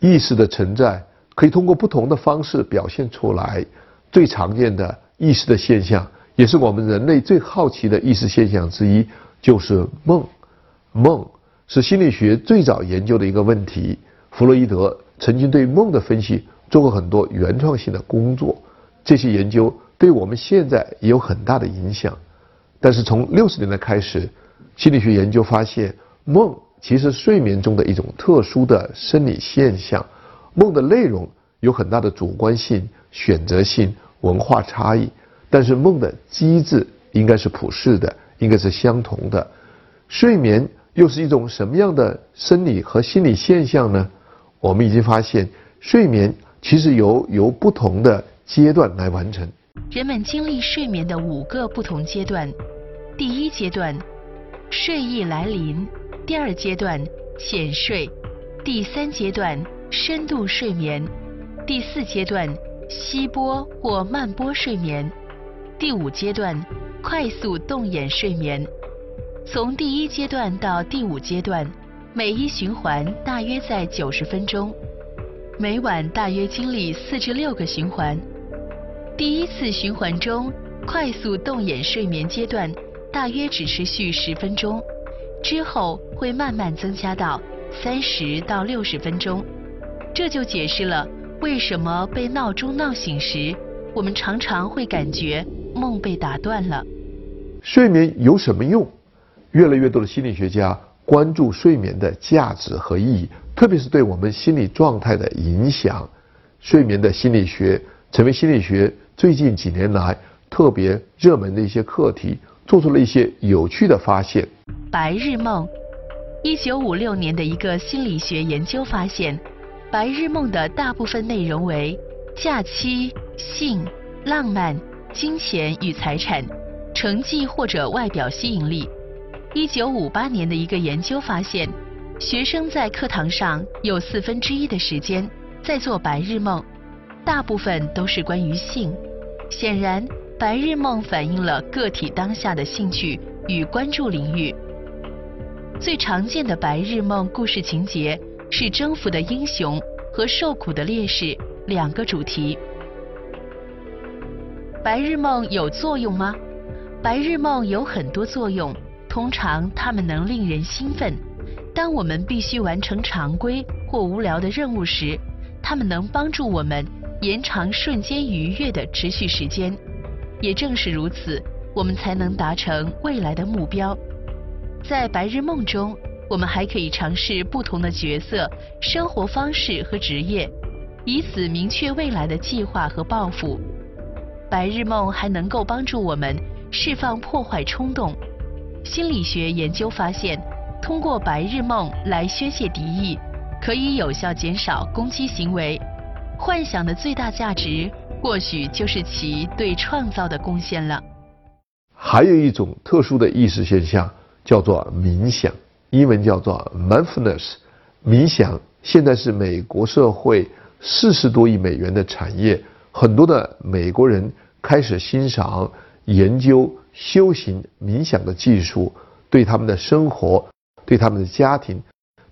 意识的存在可以通过不同的方式表现出来。最常见的意识的现象，也是我们人类最好奇的意识现象之一，就是梦。梦是心理学最早研究的一个问题。弗洛伊德曾经对梦的分析做过很多原创性的工作，这些研究对我们现在也有很大的影响。但是从六十年代开始，心理学研究发现，梦其实睡眠中的一种特殊的生理现象。梦的内容有很大的主观性、选择性、文化差异，但是梦的机制应该是普世的，应该是相同的。睡眠又是一种什么样的生理和心理现象呢？我们已经发现，睡眠其实由由不同的阶段来完成。人们经历睡眠的五个不同阶段。第一阶段，睡意来临；第二阶段，浅睡；第三阶段，深度睡眠；第四阶段，吸波或慢波睡眠；第五阶段，快速动眼睡眠。从第一阶段到第五阶段，每一循环大约在九十分钟，每晚大约经历四至六个循环。第一次循环中，快速动眼睡眠阶段。大约只持续十分钟，之后会慢慢增加到三十到六十分钟。这就解释了为什么被闹钟闹醒时，我们常常会感觉梦被打断了。睡眠有什么用？越来越多的心理学家关注睡眠的价值和意义，特别是对我们心理状态的影响。睡眠的心理学成为心理学最近几年来特别热门的一些课题。做出了一些有趣的发现。白日梦，一九五六年的一个心理学研究发现，白日梦的大部分内容为假期、性、浪漫、金钱与财产、成绩或者外表吸引力。一九五八年的一个研究发现，学生在课堂上有四分之一的时间在做白日梦，大部分都是关于性。显然。白日梦反映了个体当下的兴趣与关注领域。最常见的白日梦故事情节是征服的英雄和受苦的烈士两个主题。白日梦有作用吗？白日梦有很多作用，通常它们能令人兴奋。当我们必须完成常规或无聊的任务时，它们能帮助我们延长瞬间愉悦的持续时间。也正是如此，我们才能达成未来的目标。在白日梦中，我们还可以尝试不同的角色、生活方式和职业，以此明确未来的计划和抱负。白日梦还能够帮助我们释放破坏冲动。心理学研究发现，通过白日梦来宣泄敌意，可以有效减少攻击行为。幻想的最大价值。或许就是其对创造的贡献了。还有一种特殊的意识现象，叫做冥想，英文叫做 mindfulness。冥想现在是美国社会四十多亿美元的产业，很多的美国人开始欣赏、研究、修行冥想的技术，对他们的生活、对他们的家庭、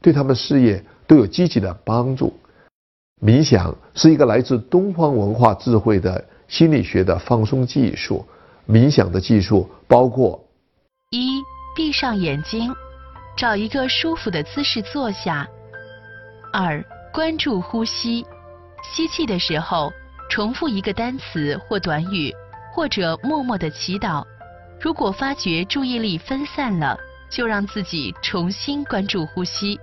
对他们事业都有积极的帮助。冥想是一个来自东方文化智慧的心理学的放松技术。冥想的技术包括：一、闭上眼睛，找一个舒服的姿势坐下；二、关注呼吸，吸气的时候重复一个单词或短语，或者默默的祈祷。如果发觉注意力分散了，就让自己重新关注呼吸。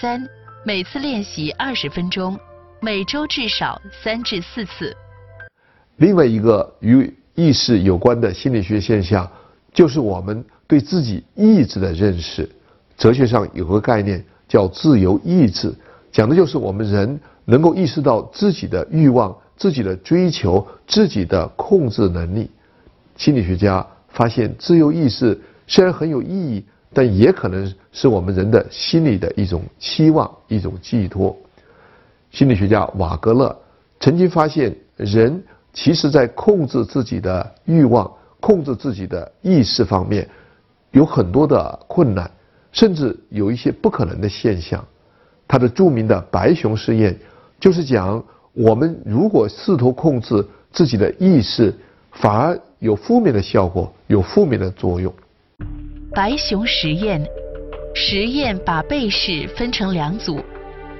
三。每次练习二十分钟，每周至少三至四次。另外一个与意识有关的心理学现象，就是我们对自己意志的认识。哲学上有个概念叫自由意志，讲的就是我们人能够意识到自己的欲望、自己的追求、自己的控制能力。心理学家发现，自由意识虽然很有意义。但也可能是我们人的心理的一种期望、一种寄托。心理学家瓦格勒曾经发现，人其实在控制自己的欲望、控制自己的意识方面有很多的困难，甚至有一些不可能的现象。他的著名的白熊实验，就是讲我们如果试图控制自己的意识，反而有负面的效果，有负面的作用。白熊实验，实验把被试分成两组，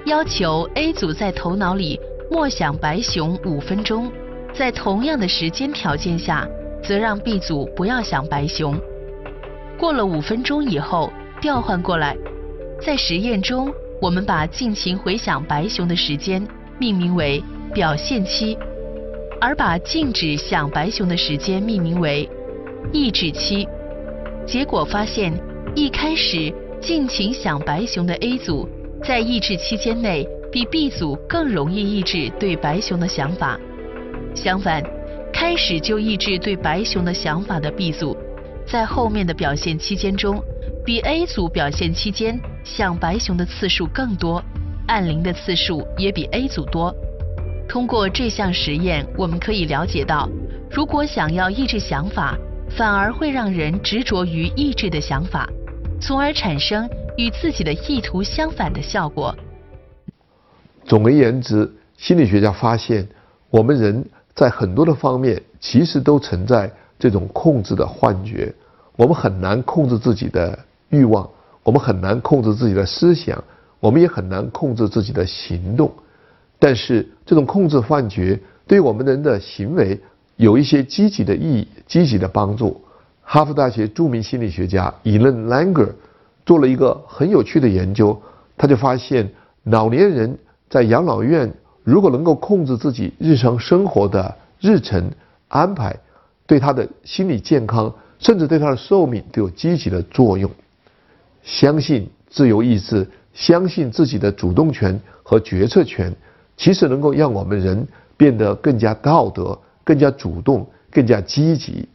要求 A 组在头脑里默想白熊五分钟，在同样的时间条件下，则让 B 组不要想白熊。过了五分钟以后，调换过来，在实验中，我们把尽情回想白熊的时间命名为表现期，而把禁止想白熊的时间命名为抑制期。结果发现，一开始尽情想白熊的 A 组，在抑制期间内比 B 组更容易抑制对白熊的想法。相反，开始就抑制对白熊的想法的 B 组，在后面的表现期间中，比 A 组表现期间想白熊的次数更多，按铃的次数也比 A 组多。通过这项实验，我们可以了解到，如果想要抑制想法，反而会让人执着于抑制的想法，从而产生与自己的意图相反的效果。总而言之，心理学家发现，我们人在很多的方面其实都存在这种控制的幻觉。我们很难控制自己的欲望，我们很难控制自己的思想，我们也很难控制自己的行动。但是，这种控制幻觉对我们人的行为。有一些积极的意义，积极的帮助。哈佛大学著名心理学家伊伦·兰格做了一个很有趣的研究，他就发现，老年人在养老院如果能够控制自己日常生活的日程安排，对他的心理健康，甚至对他的寿命都有积极的作用。相信自由意志，相信自己的主动权和决策权，其实能够让我们人变得更加道德。更加主动，更加积极。